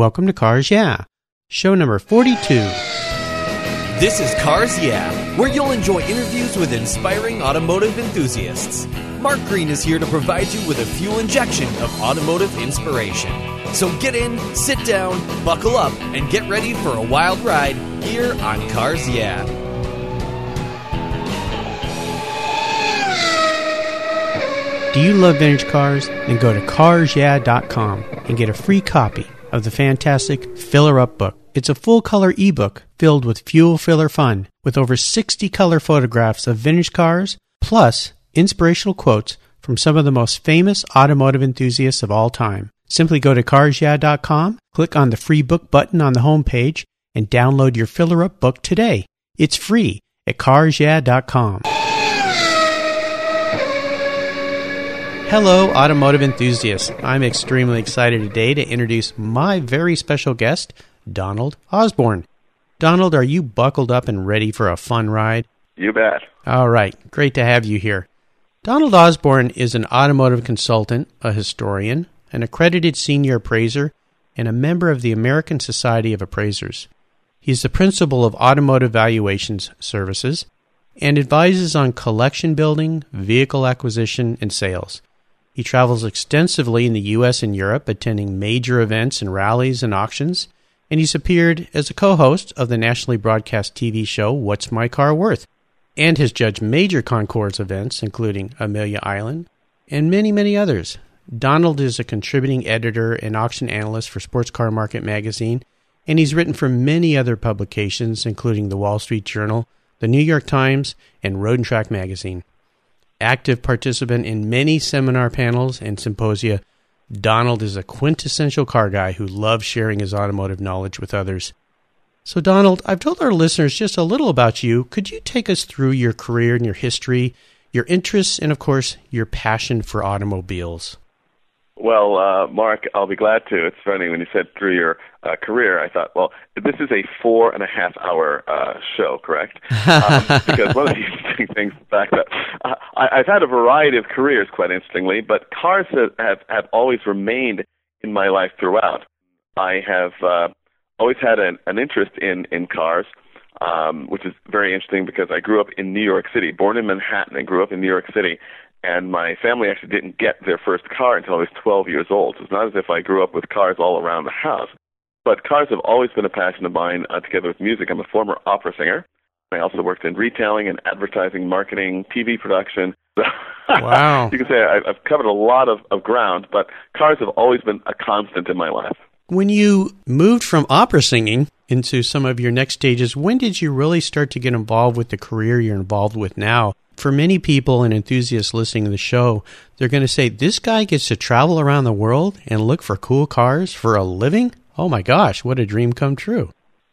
Welcome to Cars Yeah, show number 42. This is Cars Yeah, where you'll enjoy interviews with inspiring automotive enthusiasts. Mark Green is here to provide you with a fuel injection of automotive inspiration. So get in, sit down, buckle up, and get ready for a wild ride here on Cars Yeah. Do you love vintage cars? Then go to carsyeah.com and get a free copy of the fantastic Filler Up book. It's a full color ebook filled with fuel filler fun with over 60 color photographs of vintage cars plus inspirational quotes from some of the most famous automotive enthusiasts of all time. Simply go to carsyeah.com, click on the free book button on the homepage, and download your Filler Up book today. It's free at carsyeah.com. Hello, automotive enthusiasts. I'm extremely excited today to introduce my very special guest, Donald Osborne. Donald, are you buckled up and ready for a fun ride? You bet. All right, great to have you here. Donald Osborne is an automotive consultant, a historian, an accredited senior appraiser, and a member of the American Society of Appraisers. He's the principal of Automotive Valuations Services and advises on collection building, vehicle acquisition, and sales. He travels extensively in the U.S. and Europe, attending major events and rallies and auctions, and he's appeared as a co host of the nationally broadcast TV show What's My Car Worth, and has judged major concours events, including Amelia Island, and many, many others. Donald is a contributing editor and auction analyst for Sports Car Market magazine, and he's written for many other publications, including the Wall Street Journal, the New York Times, and Road and Track magazine active participant in many seminar panels and symposia, Donald is a quintessential car guy who loves sharing his automotive knowledge with others. So, Donald, I've told our listeners just a little about you. Could you take us through your career and your history, your interests, and of course, your passion for automobiles? Well, uh, Mark, I'll be glad to. It's funny when you said through your uh, career, I thought, well, this is a four and a half hour uh, show, correct? Um, because one of the interesting things, is the fact that uh, I, I've had a variety of careers, quite interestingly, but cars have, have, have always remained in my life throughout. I have uh, always had an, an interest in, in cars. Um, which is very interesting because I grew up in New York City, born in Manhattan, and grew up in New York City and my family actually didn't get their first car until I was 12 years old. So it's not as if I grew up with cars all around the house. But cars have always been a passion of mine uh, together with music. I'm a former opera singer. I also worked in retailing and advertising, marketing, TV production. Wow. you can say I, I've covered a lot of, of ground, but cars have always been a constant in my life. When you moved from opera singing into some of your next stages, when did you really start to get involved with the career you're involved with now? For many people and enthusiasts listening to the show, they're going to say, This guy gets to travel around the world and look for cool cars for a living? Oh my gosh, what a dream come true.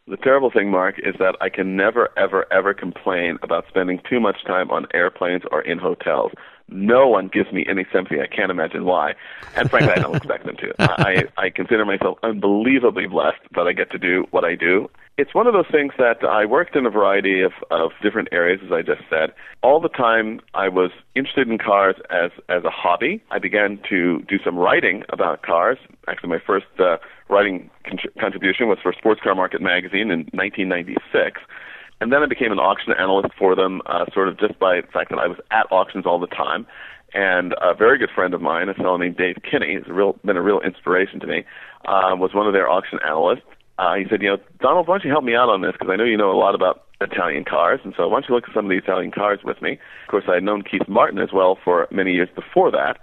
The terrible thing, Mark, is that I can never, ever, ever complain about spending too much time on airplanes or in hotels. No one gives me any sympathy. I can't imagine why. And frankly, I don't expect them to. I, I consider myself unbelievably blessed that I get to do what I do. It's one of those things that I worked in a variety of, of different areas, as I just said. All the time, I was interested in cars as, as a hobby. I began to do some writing about cars. Actually, my first uh, writing con- contribution was for Sports Car Market magazine in 1996. And then I became an auction analyst for them, uh, sort of just by the fact that I was at auctions all the time. And a very good friend of mine, a fellow named Dave Kinney, real, been a real inspiration to me, uh, was one of their auction analysts. Uh, he said, you know, Donald, why don't you help me out on this? Because I know you know a lot about Italian cars, and so why don't you look at some of the Italian cars with me? Of course, I had known Keith Martin as well for many years before that.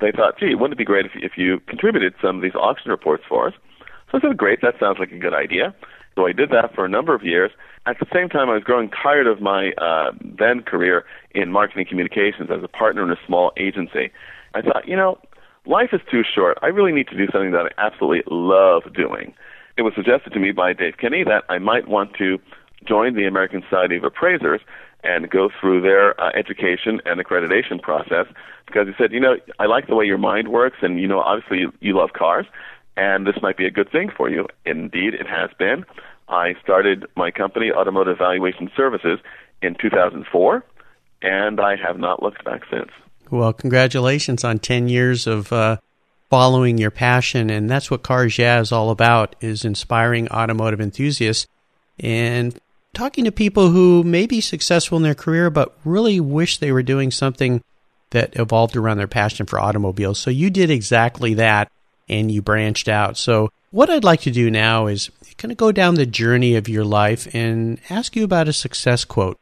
They thought, gee, wouldn't it be great if, if you contributed some of these auction reports for us? So I said, great, that sounds like a good idea. So I did that for a number of years. At the same time, I was growing tired of my uh, then career in marketing communications as a partner in a small agency. I thought, you know, life is too short. I really need to do something that I absolutely love doing. It was suggested to me by Dave Kinney that I might want to join the American Society of Appraisers and go through their uh, education and accreditation process because he said, you know, I like the way your mind works, and you know, obviously you, you love cars, and this might be a good thing for you. Indeed, it has been. I started my company, Automotive Valuation Services, in 2004, and I have not looked back since. Well, congratulations on 10 years of uh, following your passion, and that's what Cars Yeah is all about: is inspiring automotive enthusiasts and talking to people who may be successful in their career, but really wish they were doing something that evolved around their passion for automobiles. So you did exactly that, and you branched out. So what I'd like to do now is kind of go down the journey of your life and ask you about a success quote,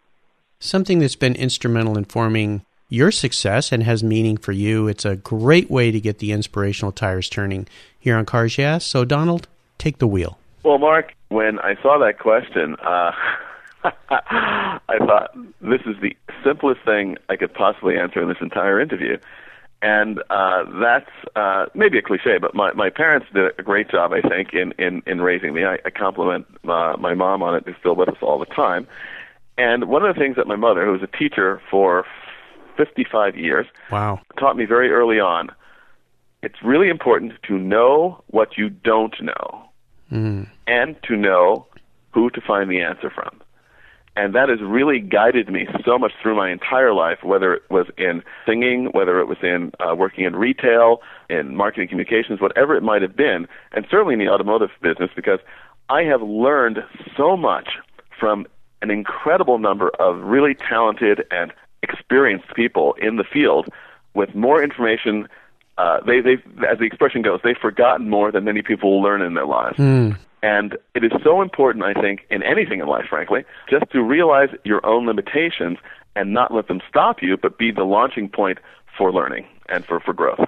something that's been instrumental in forming your success and has meaning for you. It's a great way to get the inspirational tires turning here on Cars Yeah. So, Donald, take the wheel. Well, Mark, when I saw that question, uh, I thought this is the simplest thing I could possibly answer in this entire interview. And uh, that's uh, maybe a cliche, but my, my parents did a great job, I think, in, in, in raising me. I, I compliment uh, my mom on it, who's still with us all the time. And one of the things that my mother, who was a teacher for 55 years. Wow. Taught me very early on. It's really important to know what you don't know mm. and to know who to find the answer from. And that has really guided me so much through my entire life, whether it was in singing, whether it was in uh, working in retail, in marketing communications, whatever it might have been, and certainly in the automotive business, because I have learned so much from an incredible number of really talented and experienced people in the field with more information. Uh, they, they, as the expression goes, they've forgotten more than many people will learn in their lives. Mm. And it is so important, I think, in anything in life, frankly, just to realize your own limitations and not let them stop you, but be the launching point for learning and for, for growth.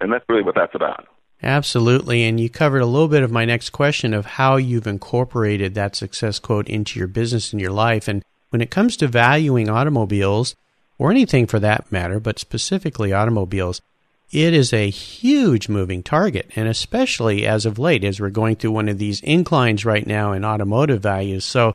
And that's really what that's about. Absolutely. And you covered a little bit of my next question of how you've incorporated that success quote into your business and your life. And when it comes to valuing automobiles, or anything for that matter, but specifically automobiles, it is a huge moving target. And especially as of late, as we're going through one of these inclines right now in automotive values. So,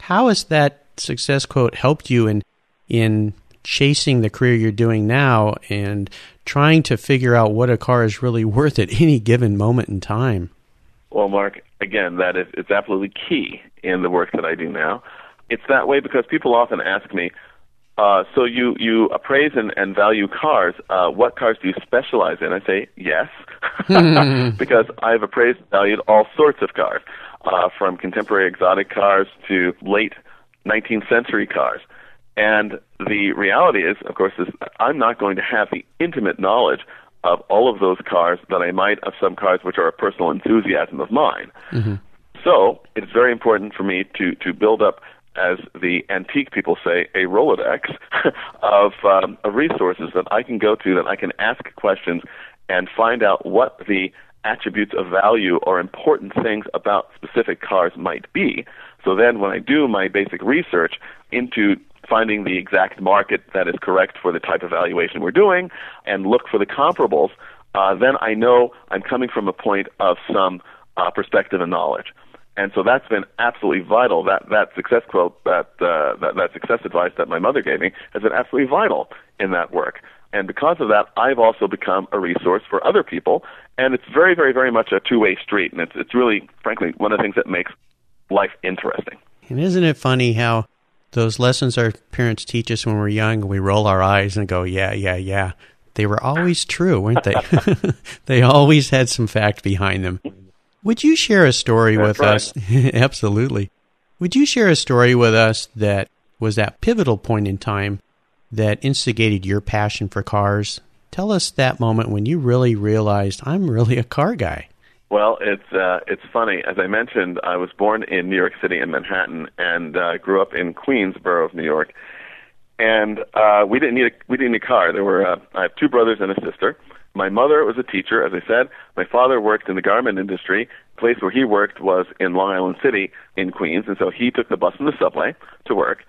how has that success quote helped you in, in chasing the career you're doing now and trying to figure out what a car is really worth at any given moment in time? Well, Mark, again, that is it's absolutely key in the work that I do now. It's that way because people often ask me, uh, so you, you appraise and, and value cars. Uh, what cars do you specialize in? I say yes, because I've appraised and valued all sorts of cars, uh, from contemporary exotic cars to late 19th century cars. And the reality is, of course, is I'm not going to have the intimate knowledge of all of those cars that I might of some cars which are a personal enthusiasm of mine. Mm-hmm. So it's very important for me to, to build up as the antique people say, a Rolodex of, um, of resources that I can go to, that I can ask questions and find out what the attributes of value or important things about specific cars might be. So then when I do my basic research into finding the exact market that is correct for the type of valuation we're doing and look for the comparables, uh, then I know I'm coming from a point of some uh, perspective and knowledge. And so that's been absolutely vital. That that success quote, that uh, that that success advice that my mother gave me, has been absolutely vital in that work. And because of that, I've also become a resource for other people. And it's very, very, very much a two-way street. And it's it's really, frankly, one of the things that makes life interesting. And isn't it funny how those lessons our parents teach us when we're young, we roll our eyes and go, "Yeah, yeah, yeah." They were always true, weren't they? they always had some fact behind them. Would you share a story That's with right. us? Absolutely. Would you share a story with us that was that pivotal point in time that instigated your passion for cars? Tell us that moment when you really realized I'm really a car guy. Well, it's uh, it's funny. As I mentioned, I was born in New York City in Manhattan and uh, grew up in Queens, borough of New York. And uh, we didn't need a we didn't need a car. There were uh, I have two brothers and a sister. My mother was a teacher, as I said. My father worked in the garment industry. The place where he worked was in Long Island City in Queens, and so he took the bus and the subway to work.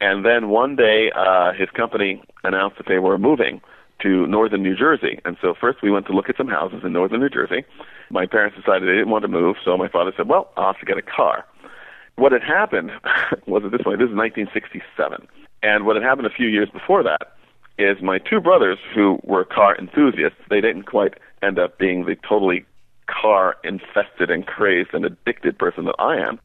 And then one day, uh, his company announced that they were moving to northern New Jersey. And so first we went to look at some houses in northern New Jersey. My parents decided they didn't want to move, so my father said, "Well, I'll have to get a car." What had happened was it this way. This is 1967, and what had happened a few years before that is my two brothers, who were car enthusiasts, they didn't quite end up being the totally car infested and crazed and addicted person that I am,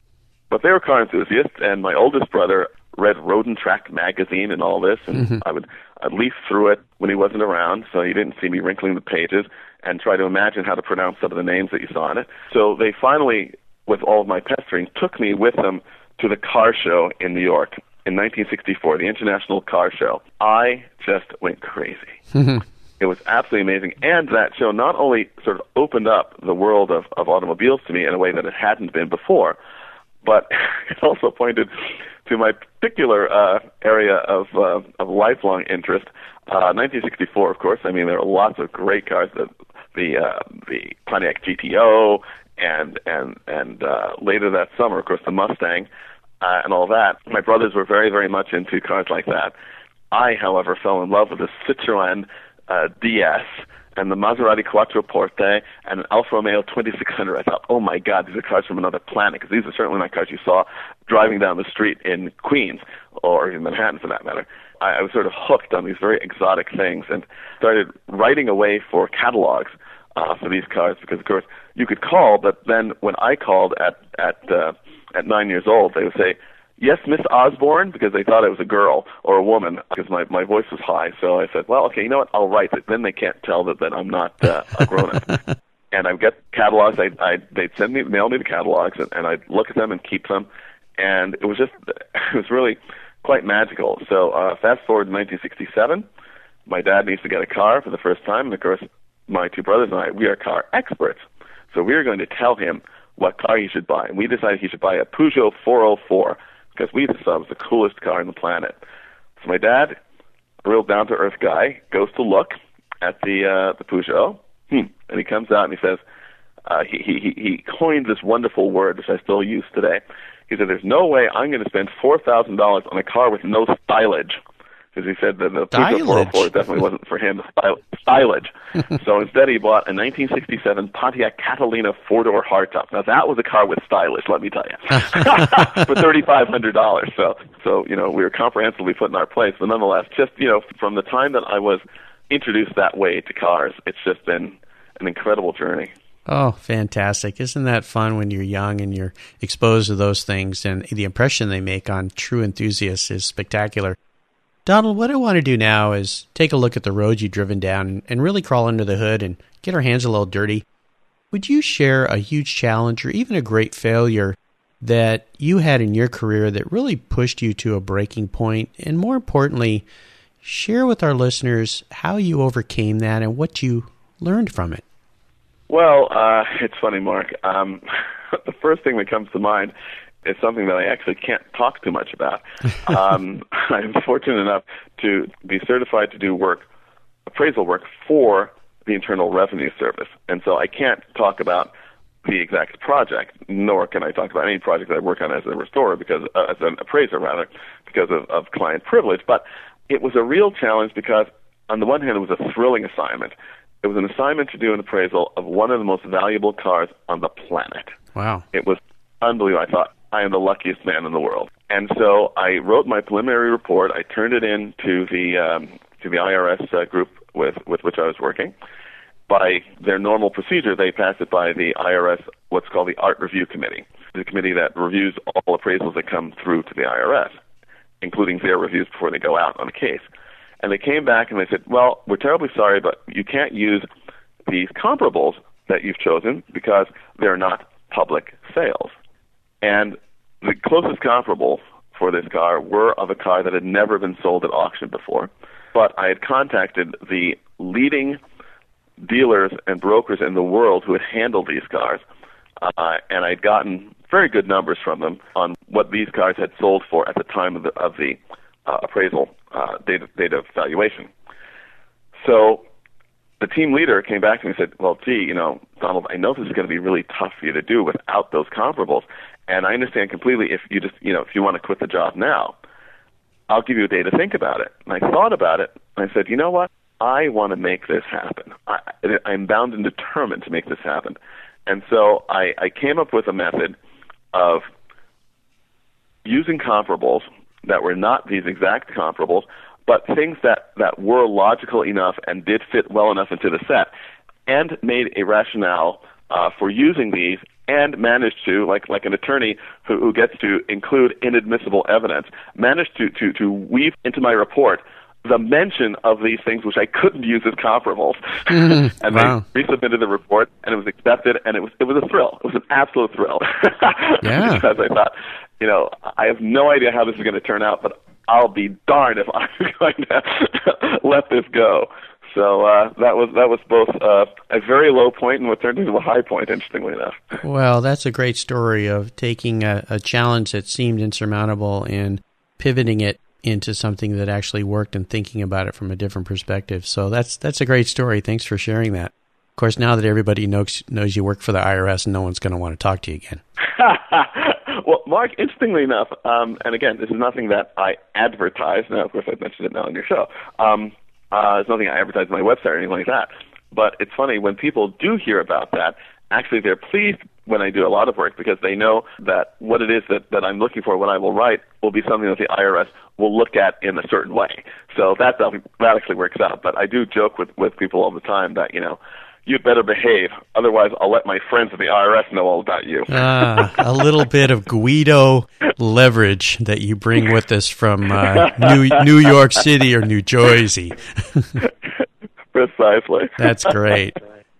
but they were car enthusiasts. And my oldest brother read Road and Track magazine and all this, and mm-hmm. I would I'd leaf through it when he wasn't around, so you didn't see me wrinkling the pages and try to imagine how to pronounce some of the names that you saw in it. So they finally, with all of my pestering, took me with them to the car show in New York in 1964, the International Car Show. I just went crazy. it was absolutely amazing. And that show not only sort of opened up the world of, of automobiles to me in a way that it hadn't been before, but it also pointed to my particular uh, area of, uh, of lifelong interest. Uh, 1964, of course. I mean, there are lots of great cars. The the uh, the Pontiac GTO, and and and uh, later that summer, of course, the Mustang, uh, and all that. My brothers were very very much into cars like that. I, however, fell in love with the Citroen uh, DS and the Maserati Quattroporte and an Alfa Romeo 2600. I thought, oh my God, these are cars from another planet because these are certainly not cars you saw driving down the street in Queens or in Manhattan for that matter. I, I was sort of hooked on these very exotic things and started writing away for catalogs uh, for these cars because, of course, you could call, but then when I called at at uh, at nine years old, they would say, yes, Miss Osborne, because they thought I was a girl or a woman because my my voice was high. So I said, well, okay, you know what? I'll write it. Then they can't tell that that I'm not uh, a grown up. and I'd get catalogs. I I they'd send me mail me the catalogs, and, and I'd look at them and keep them. And it was just it was really quite magical. So uh, fast forward to 1967, my dad needs to get a car for the first time, and of course, my two brothers and I we are car experts. So we are going to tell him what car he should buy, and we decided he should buy a Peugeot 404 because we just thought it was the coolest car on the planet. So my dad, a real down to earth guy, goes to look at the uh, the Peugeot, hmm, and he comes out and he says, uh, he, he he coined this wonderful word which I still use today. He said, "There's no way I'm going to spend four thousand dollars on a car with no stylage." Because he said that the Peugeot 404 definitely wasn't for him. The style stylage. so instead, he bought a 1967 Pontiac Catalina four-door hardtop. Now that was a car with stylage, let me tell you, for thirty-five hundred dollars. So, so you know, we were comprehensively put in our place. But nonetheless, just you know, from the time that I was introduced that way to cars, it's just been an incredible journey. Oh, fantastic. Isn't that fun when you're young and you're exposed to those things and the impression they make on true enthusiasts is spectacular. Donald, what I want to do now is take a look at the roads you've driven down and really crawl under the hood and get our hands a little dirty. Would you share a huge challenge or even a great failure that you had in your career that really pushed you to a breaking point? And more importantly, share with our listeners how you overcame that and what you learned from it. Well, uh, it's funny, Mark. Um, the first thing that comes to mind is something that I actually can't talk too much about. Um, I'm fortunate enough to be certified to do work, appraisal work for the Internal Revenue Service, and so I can't talk about the exact project, nor can I talk about any project that I work on as a restorer, because uh, as an appraiser rather, because of, of client privilege. But it was a real challenge because, on the one hand, it was a thrilling assignment. It was an assignment to do an appraisal of one of the most valuable cars on the planet. Wow! It was unbelievable. I thought I am the luckiest man in the world. And so I wrote my preliminary report. I turned it in to the um, to the IRS uh, group with with which I was working. By their normal procedure, they pass it by the IRS, what's called the Art Review Committee, the committee that reviews all appraisals that come through to the IRS, including their reviews before they go out on a case. And they came back and they said, "Well, we're terribly sorry, but you can't use these comparables that you've chosen because they're not public sales." And the closest comparable for this car were of a car that had never been sold at auction before. But I had contacted the leading dealers and brokers in the world who had handled these cars, uh, and I'd gotten very good numbers from them on what these cars had sold for at the time of the, of the uh, appraisal uh, date, date of valuation. So the team leader came back to me and said, "Well, gee, you know, Donald, I know this is going to be really tough for you to do without those comparables. And I understand completely if you just, you know, if you want to quit the job now, I'll give you a day to think about it. And I thought about it. And I said, you know what? I want to make this happen. I, I'm bound and determined to make this happen. And so I, I came up with a method of using comparables that were not these exact comparables, but things that, that were logical enough and did fit well enough into the set, and made a rationale uh, for using these and managed to, like like an attorney who, who gets to include inadmissible evidence, managed to, to, to weave into my report the mention of these things which I couldn't use as comparables. Mm-hmm. and wow. they resubmitted the report and it was accepted and it was it was a thrill. It was an absolute thrill. Yeah. because I thought, you know, I have no idea how this is going to turn out, but I'll be darned if I'm going to let this go. So uh, that was that was both uh, a very low point and what turned into a high point. Interestingly enough. Well, that's a great story of taking a, a challenge that seemed insurmountable and pivoting it into something that actually worked and thinking about it from a different perspective. So that's that's a great story. Thanks for sharing that. Of course, now that everybody knows knows you work for the IRS, no one's going to want to talk to you again. Well, Mark, interestingly enough, um, and again, this is nothing that I advertise. Now, of course, I've mentioned it now on your show. Um, uh, it's nothing I advertise on my website or anything like that. But it's funny when people do hear about that. Actually, they're pleased when I do a lot of work because they know that what it is that, that I'm looking for when I will write will be something that the IRS will look at in a certain way. So that that actually works out. But I do joke with with people all the time that you know you'd better behave. Otherwise, I'll let my friends at the IRS know all about you. Ah, a little bit of Guido leverage that you bring with us from uh, New New York City or New Jersey. Precisely. That's great.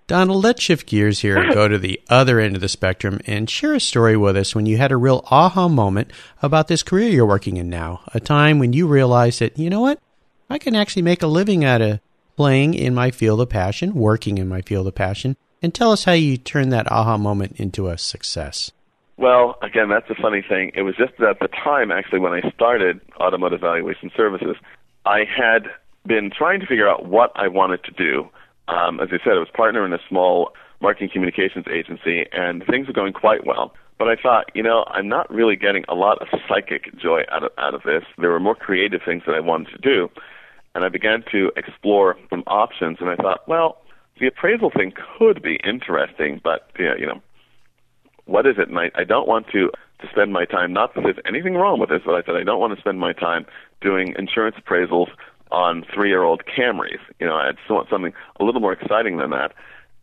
Donald, let's shift gears here and go to the other end of the spectrum and share a story with us when you had a real aha moment about this career you're working in now. A time when you realized that, you know what? I can actually make a living out of playing in my field of passion, working in my field of passion, and tell us how you turned that aha moment into a success. Well, again, that's a funny thing. It was just at the time, actually, when I started Automotive Valuation Services, I had been trying to figure out what I wanted to do. Um, as I said, I was partner in a small marketing communications agency, and things were going quite well. But I thought, you know, I'm not really getting a lot of psychic joy out of, out of this. There were more creative things that I wanted to do and I began to explore some options. And I thought, well, the appraisal thing could be interesting, but you know, what is it? And I, I don't want to to spend my time. Not that there's anything wrong with this, but I said I don't want to spend my time doing insurance appraisals on three-year-old Camrys. You know, I just want something a little more exciting than that.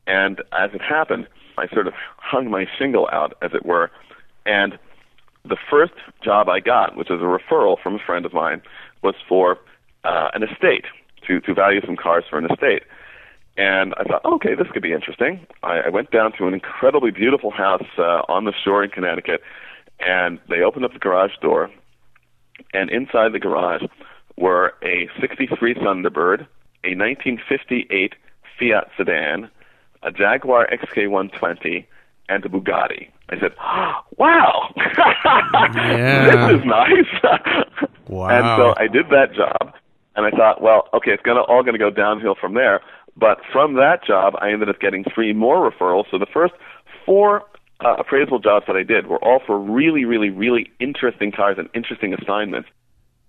And as it happened, I sort of hung my shingle out, as it were, and the first job I got, which was a referral from a friend of mine, was for uh, an estate to to value some cars for an estate. And I thought, okay, this could be interesting. I, I went down to an incredibly beautiful house uh, on the shore in Connecticut, and they opened up the garage door, and inside the garage were a '63 Thunderbird, a 1958 Fiat sedan, a Jaguar XK120, and a Bugatti. I said, "Wow, Yeah. this is nice." Wow. And so I did that job, and I thought, well, okay, it's gonna all gonna go downhill from there. But from that job, I ended up getting three more referrals. So the first four uh, appraisal jobs that I did were all for really, really, really interesting cars and interesting assignments.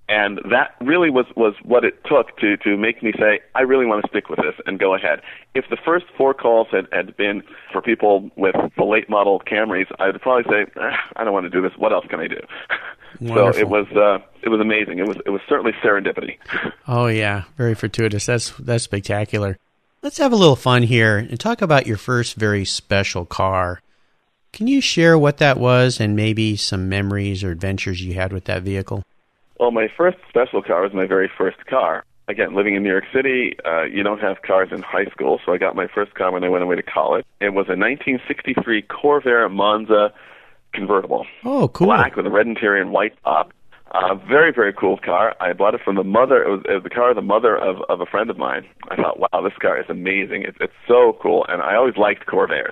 And that really was, was what it took to, to make me say, I really want to stick with this and go ahead. If the first four calls had, had been for people with the late model Camrys, I would probably say, eh, I don't want to do this. What else can I do? so it was, uh, it was amazing. It was, it was certainly serendipity. Oh yeah, very fortuitous. That's that's spectacular. Let's have a little fun here and talk about your first very special car. Can you share what that was and maybe some memories or adventures you had with that vehicle? Well, my first special car was my very first car. Again, living in New York City, uh, you don't have cars in high school, so I got my first car when I went away to college. It was a 1963 Corvair Monza convertible, Oh, cool. black with a red interior and white top. Uh, very, very cool car. I bought it from the mother. It was, it was the car of the mother of, of a friend of mine. I thought, wow, this car is amazing. It's, it's so cool. And I always liked Corvairs.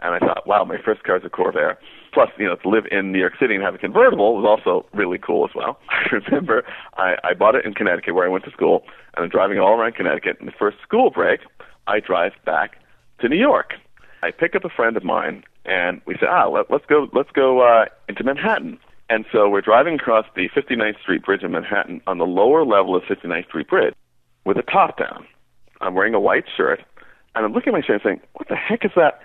And I thought, wow, my first car is a Corvair. Plus, you know, to live in New York City and have a convertible was also really cool as well. I remember I, I bought it in Connecticut where I went to school, and I'm driving all around Connecticut. And the first school break, I drive back to New York. I pick up a friend of mine, and we say, ah, let, let's go, let's go uh, into Manhattan. And so we're driving across the 59th Street Bridge in Manhattan on the lower level of 59th Street Bridge with a top down. I'm wearing a white shirt, and I'm looking at my shirt and saying, what the heck is that?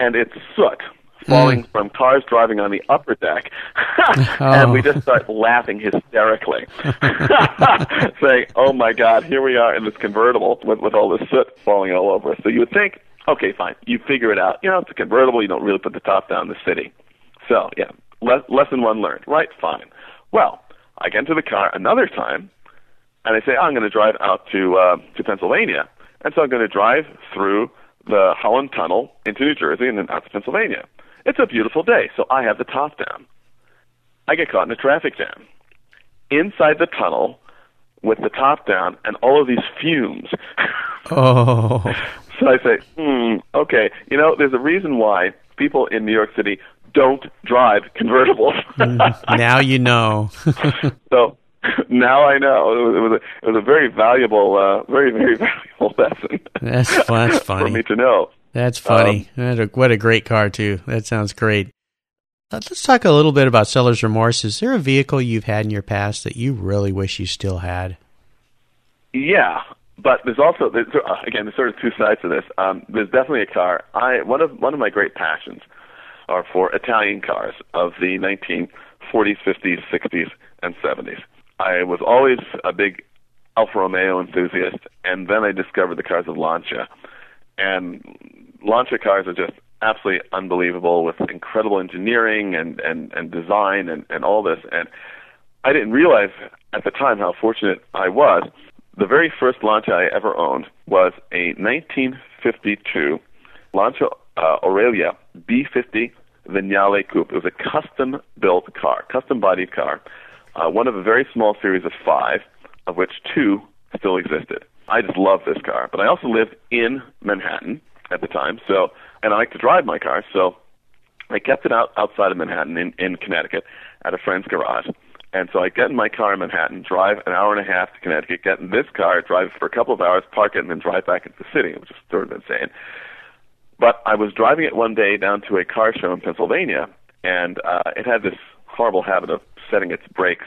And it's soot falling from cars driving on the upper deck. and we just start laughing hysterically, saying, oh my God, here we are in this convertible with, with all this soot falling all over us. So you would think, okay, fine, you figure it out. You know, it's a convertible, you don't really put the top down in the city. So, yeah, le- lesson one learned. Right, fine. Well, I get into the car another time, and I say, oh, I'm going to drive out to uh, to Pennsylvania, and so I'm going to drive through the Holland Tunnel into New Jersey and then out to Pennsylvania. It's a beautiful day, so I have the top down. I get caught in a traffic jam inside the tunnel with the top down and all of these fumes. Oh. So I say, hmm, okay, you know, there's a reason why people in New York City don't drive convertibles. now you know. so now I know. It was, it was, a, it was a very valuable, uh, very, very valuable lesson. That's, that's funny. for me to know. That's funny. Um, what a great car, too. That sounds great. Uh, let's talk a little bit about seller's remorse. Is there a vehicle you've had in your past that you really wish you still had? Yeah, but there's also there's, uh, again there's sort of two sides to this. Um, there's definitely a car. I one of one of my great passions are for Italian cars of the 1940s, 50s, 60s, and 70s. I was always a big Alfa Romeo enthusiast, and then I discovered the cars of Lancia, and Lancia cars are just absolutely unbelievable with incredible engineering and and and design and and all this and I didn't realize at the time how fortunate I was. The very first Lancia I ever owned was a 1952 Lancia uh, Aurelia B50 Vignale Coupe. It was a custom built car, custom bodied car, uh, one of a very small series of five, of which two still existed. I just loved this car, but I also lived in Manhattan at the time, so and I like to drive my car, so I kept it out outside of Manhattan in, in Connecticut at a friend's garage. And so I get in my car in Manhattan, drive an hour and a half to Connecticut, get in this car, drive for a couple of hours, park it, and then drive back into the city, which is sort of insane. But I was driving it one day down to a car show in Pennsylvania, and uh, it had this horrible habit of setting its brakes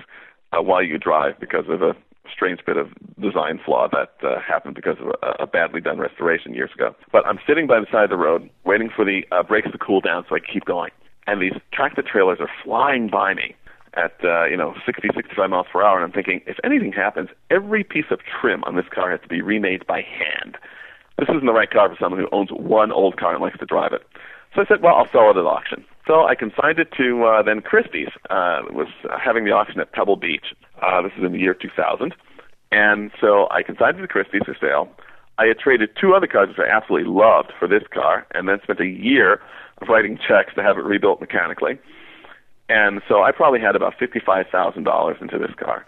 uh, while you drive because of a strange bit of design flaw that uh, happened because of a, a badly done restoration years ago. But I'm sitting by the side of the road, waiting for the uh, brakes to cool down so I keep going. And these tractor trailers are flying by me at uh, you know 60, 65 miles per hour, and I'm thinking, if anything happens, every piece of trim on this car has to be remade by hand. This isn't the right car for someone who owns one old car and likes to drive it. So I said, well, I'll sell it at auction. So I consigned it to uh, then Christie's. Uh, was having the auction at Pebble Beach. Uh, this is in the year 2000. And so I consigned it to Christie's for sale. I had traded two other cars which I absolutely loved for this car, and then spent a year writing checks to have it rebuilt mechanically. And so I probably had about fifty-five thousand dollars into this car.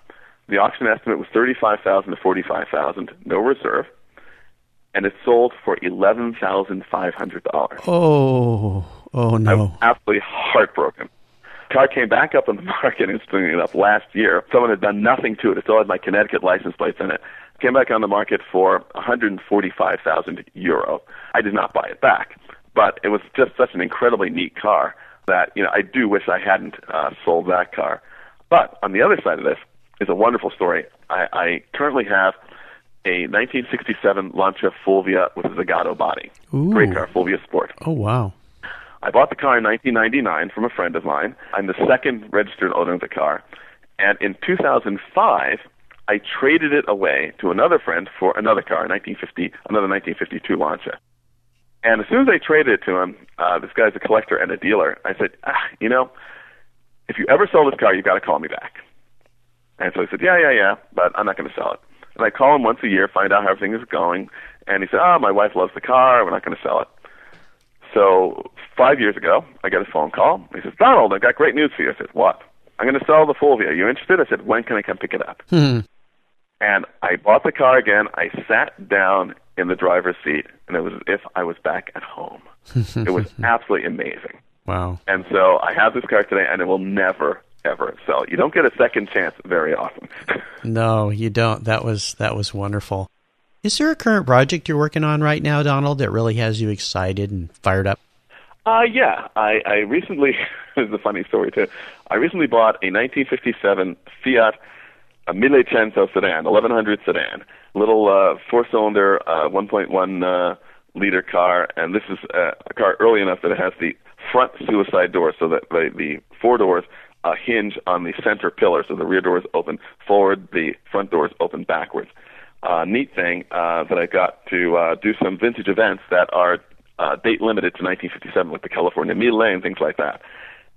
The auction estimate was thirty-five thousand to forty-five thousand, no reserve, and it sold for eleven thousand five hundred dollars. Oh, oh no! I was absolutely heartbroken. Car came back up on the market, interestingly enough, last year. Someone had done nothing to it. It still had my Connecticut license plates in it. Came back on the market for 145,000 euro. I did not buy it back, but it was just such an incredibly neat car that you know I do wish I hadn't uh, sold that car. But on the other side of this is a wonderful story. I, I currently have a 1967 Lancia Fulvia with a Zagato body. Ooh. Great car, Fulvia Sport. Oh wow! I bought the car in 1999 from a friend of mine. I'm the second registered owner of the car. And in 2005, I traded it away to another friend for another car, 1950, another 1952 Lancia. And as soon as I traded it to him, uh, this guy's a collector and a dealer. I said, ah, you know, if you ever sell this car, you've got to call me back. And so he said, yeah, yeah, yeah, but I'm not going to sell it. And I call him once a year, find out how everything is going. And he said, oh, my wife loves the car. We're not going to sell it. So five years ago, I got a phone call. He says, Donald, I've got great news for you. I said, what? I'm going to sell the Fulvia. Are you interested? I said, when can I come pick it up? Hmm. And I bought the car again. I sat down in the driver's seat, and it was as if I was back at home. it was absolutely amazing. Wow. And so I have this car today, and it will never, ever sell. You don't get a second chance very often. no, you don't. That was that was wonderful. Is there a current project you're working on right now, Donald, that really has you excited and fired up? Uh, yeah, I, I recently, this is a funny story too. I recently bought a 1957 Fiat a Millecento sedan, 1100 sedan, little uh, four-cylinder, uh, 1.1 uh, liter car, and this is uh, a car early enough that it has the front suicide door, so that the, the four doors uh, hinge on the center pillar, so the rear doors open forward, the front doors open backwards. Uh, neat thing uh, that I got to uh, do some vintage events that are uh, date limited to 1957, like the California Mille and things like that.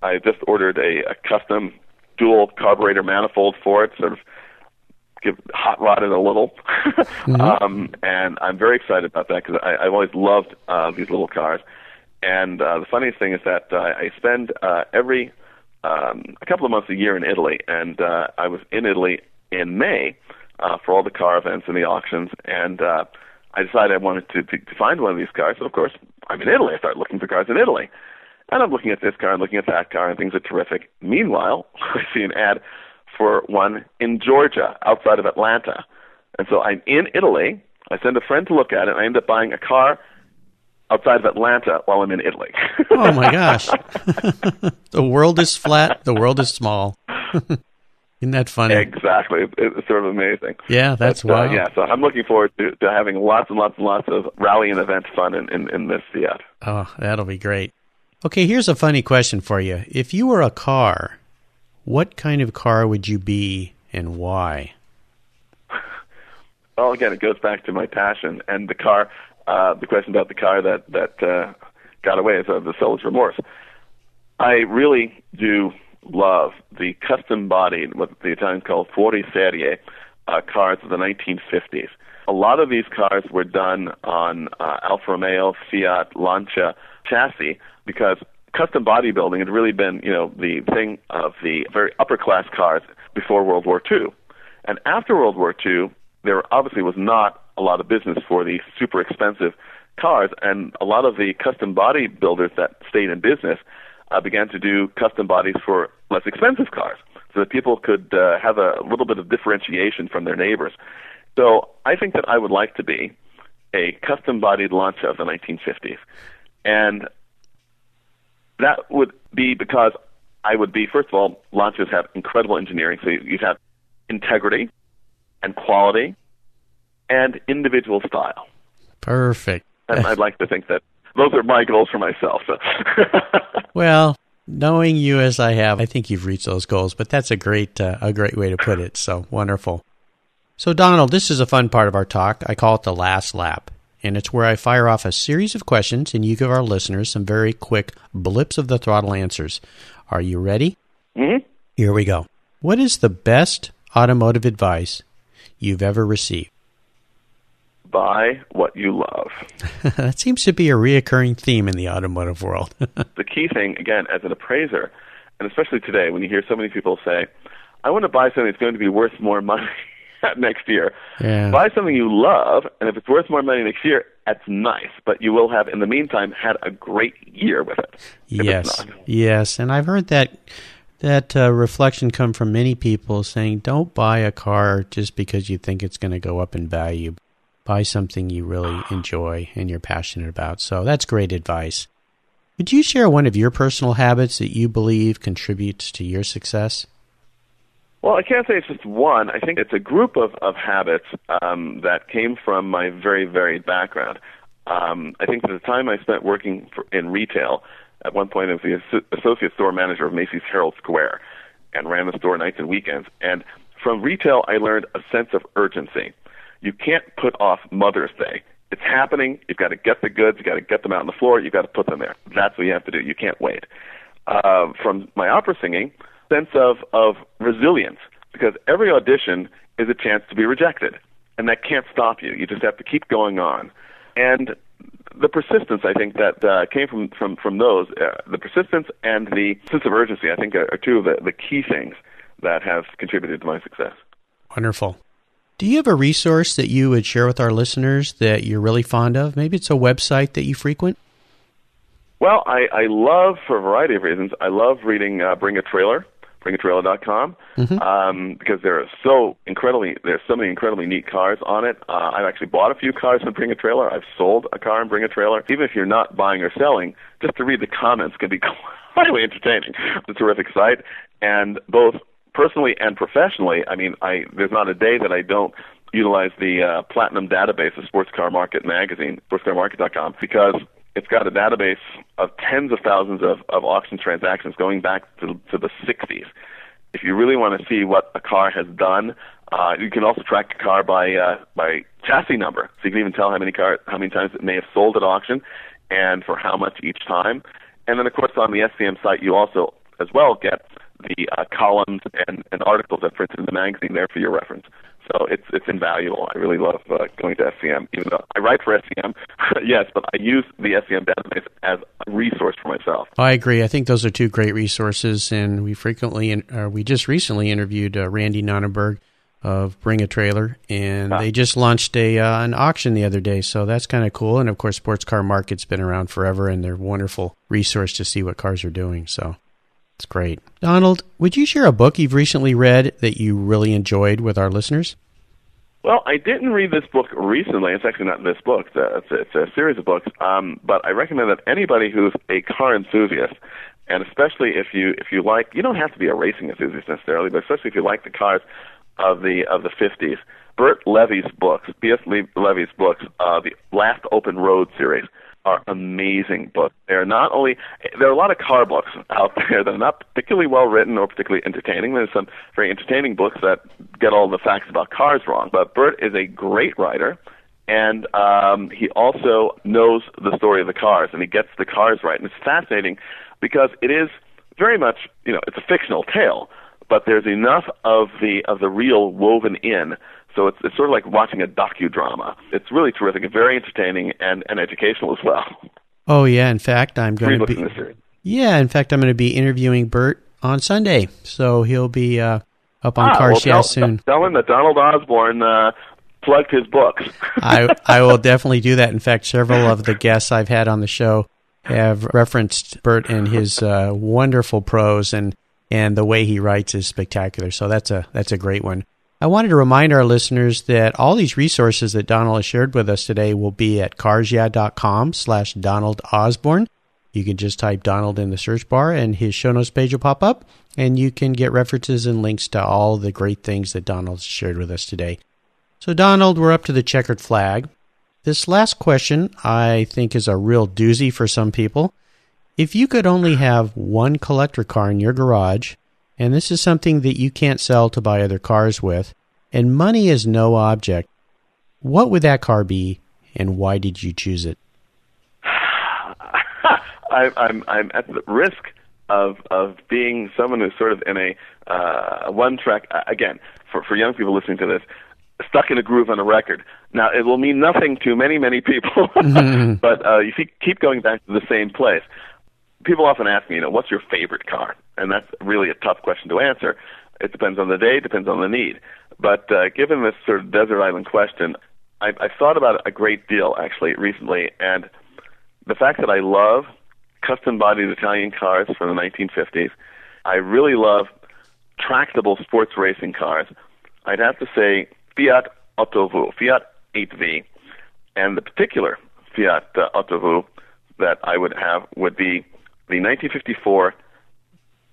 I just ordered a, a custom dual carburetor manifold for it, sort of give hot rod it a little. mm-hmm. um, and I'm very excited about that because I've always loved uh, these little cars. And uh, the funniest thing is that uh, I spend uh, every um, a couple of months a year in Italy, and uh, I was in Italy in May uh, for all the car events and the auctions, and uh, I decided I wanted to, to, to find one of these cars. So of course, I'm in Italy. I start looking for cars in Italy, and I'm looking at this car and looking at that car, and things are terrific. Meanwhile, I see an ad for one in Georgia, outside of Atlanta, and so I'm in Italy. I send a friend to look at it. and I end up buying a car outside of Atlanta while I'm in Italy. oh my gosh. the world is flat, the world is small. Isn't that funny? Exactly. It's sort of amazing. Yeah, that's but, uh, yeah, so I'm looking forward to, to having lots and lots and lots of rally and event fun in, in, in this Fiat. Oh, that'll be great. Okay, here's a funny question for you. If you were a car, what kind of car would you be and why? Well, again, it goes back to my passion and the car uh, the question about the car that that uh, got away is uh, the seller's remorse. I really do love the custom-bodied, what the Italians call fuori serie uh, cars of the 1950s. A lot of these cars were done on uh, Alfa Romeo, Fiat, Lancia chassis because custom bodybuilding had really been, you know, the thing of the very upper class cars before World War II. And after World War II, there obviously was not a lot of business for the super expensive cars, and a lot of the custom bodybuilders that stayed in business uh, began to do custom bodies for less expensive cars, so that people could uh, have a little bit of differentiation from their neighbors. So I think that I would like to be a custom-bodied Lancia of the 1950s, and that would be because I would be first of all, Lancias have incredible engineering, so you'd have integrity and quality and individual style. Perfect. And I'd like to think that those are my goals for myself. Well, knowing you as I have, I think you've reached those goals. But that's a great uh, a great way to put it. So wonderful. So Donald, this is a fun part of our talk. I call it the last lap. And it's where I fire off a series of questions and you give our listeners some very quick blips of the throttle answers. Are you ready? Mm-hmm. Here we go. What is the best automotive advice you've ever received? buy what you love. that seems to be a reoccurring theme in the automotive world. the key thing, again, as an appraiser, and especially today when you hear so many people say, I want to buy something that's going to be worth more money next year. Yeah. Buy something you love, and if it's worth more money next year, that's nice. But you will have, in the meantime, had a great year with it. Yes, yes, and I've heard that that uh, reflection come from many people saying, "Don't buy a car just because you think it's going to go up in value buy something you really enjoy and you're passionate about. So that's great advice. Would you share one of your personal habits that you believe contributes to your success? Well, I can't say it's just one. I think it's a group of, of habits um, that came from my very varied background. Um, I think the time I spent working for, in retail, at one point I was the associate store manager of Macy's Herald Square and ran the store nights and weekends. And from retail, I learned a sense of urgency. You can't put off Mother's Day. It's happening. You've got to get the goods. You've got to get them out on the floor. You've got to put them there. That's what you have to do. You can't wait. Uh, from my opera singing, sense of, of resilience, because every audition is a chance to be rejected, and that can't stop you. You just have to keep going on. And the persistence, I think, that uh, came from, from, from those, uh, the persistence and the sense of urgency, I think, are, are two of the, the key things that have contributed to my success. Wonderful. Do you have a resource that you would share with our listeners that you're really fond of? Maybe it's a website that you frequent? Well, I, I love, for a variety of reasons, I love reading uh, Bring a Trailer, bringatrailer.com, mm-hmm. um, because there are so incredibly, there's so many incredibly neat cars on it. Uh, I've actually bought a few cars on Bring a Trailer. I've sold a car on Bring a Trailer. Even if you're not buying or selling, just to read the comments can be highly entertaining. It's a terrific site, and both personally and professionally, I mean, I there's not a day that I don't utilize the uh, platinum database of Sports Car Market magazine, sportscarmarket.com, because it's got a database of tens of thousands of, of auction transactions going back to, to the 60s. If you really want to see what a car has done, uh, you can also track a car by uh, by chassis number, so you can even tell how many car how many times it may have sold at auction, and for how much each time. And then, of course, on the SCM site, you also as well get the uh, columns and, and articles that print in the magazine there for your reference. So it's it's invaluable. I really love uh, going to SCM, even though I write for SCM, yes, but I use the SCM database as a resource for myself. I agree. I think those are two great resources, and we frequently, uh, we just recently interviewed uh, Randy Nonnenberg of Bring a Trailer, and ah. they just launched a uh, an auction the other day, so that's kind of cool. And of course, Sports Car Market's been around forever, and they're a wonderful resource to see what cars are doing. So it's great. Donald, would you share a book you've recently read that you really enjoyed with our listeners? Well, I didn't read this book recently. It's actually not this book. It's a, it's a, it's a series of books. Um, but I recommend that anybody who's a car enthusiast, and especially if you if you like, you don't have to be a racing enthusiast necessarily, but especially if you like the cars of the of the 50s, Burt Levy's books, B.S. Levy's books, uh, the Last Open Road series are amazing books. They're not only there are a lot of car books out there that are not particularly well written or particularly entertaining. There's some very entertaining books that get all the facts about cars wrong. But Burt is a great writer, and um, he also knows the story of the cars, and he gets the cars right. And it's fascinating because it is very much you know it's a fictional tale, but there's enough of the of the real woven in so it's, it's sort of like watching a docudrama. It's really terrific and very entertaining and, and educational as well. Oh yeah, in fact, I'm going to be. Yeah, in fact, I'm going to be interviewing Burt on Sunday, so he'll be uh, up on ah, Cars well, tell, soon. Tell him that Donald Osborne uh, plugged his books. I I will definitely do that. In fact, several of the guests I've had on the show have referenced Burt and his uh, wonderful prose and and the way he writes is spectacular. So that's a that's a great one. I wanted to remind our listeners that all these resources that Donald has shared with us today will be at carsyeah.com slash Donald Osborne. You can just type Donald in the search bar and his show notes page will pop up and you can get references and links to all the great things that Donald shared with us today. So Donald, we're up to the checkered flag. This last question I think is a real doozy for some people. If you could only have one collector car in your garage and this is something that you can't sell to buy other cars with, and money is no object. What would that car be, and why did you choose it? I, I'm I'm at the risk of of being someone who's sort of in a uh, one track uh, again for for young people listening to this stuck in a groove on a record. Now it will mean nothing to many many people, but uh, you keep going back to the same place people often ask me, you know, what's your favorite car? And that's really a tough question to answer. It depends on the day, depends on the need. But uh, given this sort of desert island question, I, I've thought about it a great deal actually recently, and the fact that I love custom-bodied Italian cars from the 1950s, I really love tractable sports racing cars. I'd have to say Fiat 8V, Fiat 8V, and the particular Fiat uh, 8V that I would have would be the 1954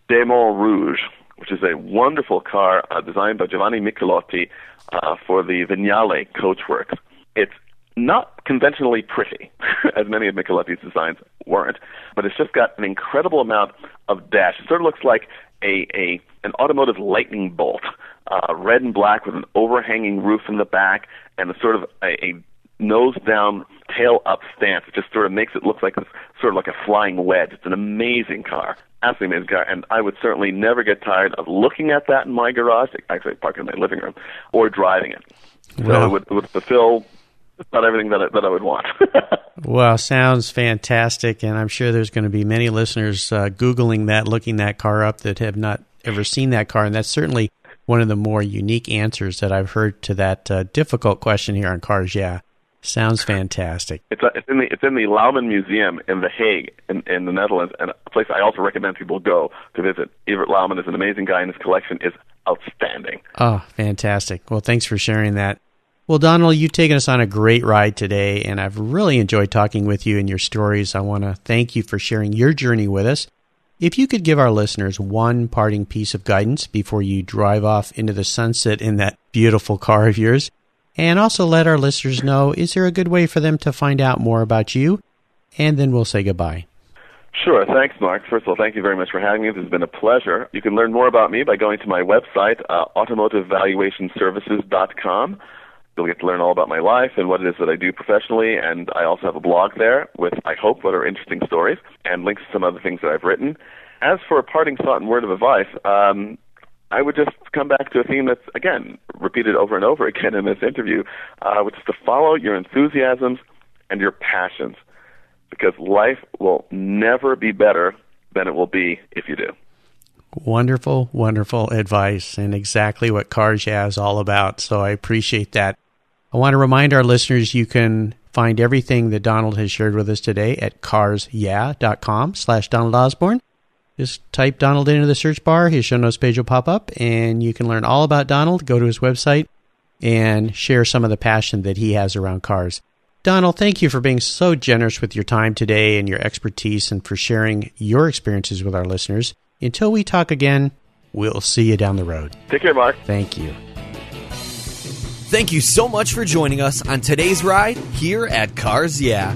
Démon Rouge, which is a wonderful car uh, designed by Giovanni Michelotti uh, for the Vignale Coachworks. It's not conventionally pretty, as many of Michelotti's designs weren't, but it's just got an incredible amount of dash. It sort of looks like a, a an automotive lightning bolt, uh, red and black with an overhanging roof in the back and a sort of a, a nose down, tail up stance. It just sort of makes it look like a, sort of like a flying wedge. It's an amazing car, absolutely amazing car, and I would certainly never get tired of looking at that in my garage. Actually, park in my living room or driving it. So it would, it would fulfill about everything that I, that I would want. well, sounds fantastic, and I'm sure there's going to be many listeners uh, googling that, looking that car up that have not ever seen that car, and that's certainly one of the more unique answers that I've heard to that uh, difficult question here on Cars Yeah. Sounds fantastic. It's, a, it's in the it's in the Louwman Museum in The Hague in, in the Netherlands, and a place I also recommend people go to visit. Evert Louwman is an amazing guy, and his collection is outstanding. Oh, fantastic! Well, thanks for sharing that. Well, Donald, you've taken us on a great ride today, and I've really enjoyed talking with you and your stories. I want to thank you for sharing your journey with us. If you could give our listeners one parting piece of guidance before you drive off into the sunset in that beautiful car of yours, and also let our listeners know is there a good way for them to find out more about you? And then we'll say goodbye. Sure. Thanks, Mark. First of all, thank you very much for having me. This has been a pleasure. You can learn more about me by going to my website, uh, automotivevaluationservices.com. You'll get to learn all about my life and what it is that I do professionally, and I also have a blog there with, I hope, what are interesting stories and links to some other things that I've written. as for a parting thought and word of advice, um, I would just come back to a theme that's, again, repeated over and over again in this interview, uh, which is to follow your enthusiasms and your passions, because life will never be better than it will be if you do. Wonderful, wonderful advice, and exactly what Cars Yeah is all about. So I appreciate that. I want to remind our listeners you can find everything that Donald has shared with us today at carsyeah.com slash Donald Osborne. Just type Donald into the search bar. His show notes page will pop up, and you can learn all about Donald. Go to his website and share some of the passion that he has around cars. Donald, thank you for being so generous with your time today and your expertise and for sharing your experiences with our listeners. Until we talk again, we'll see you down the road. Take care, Mark. Thank you. Thank you so much for joining us on today's ride here at Cars Yeah.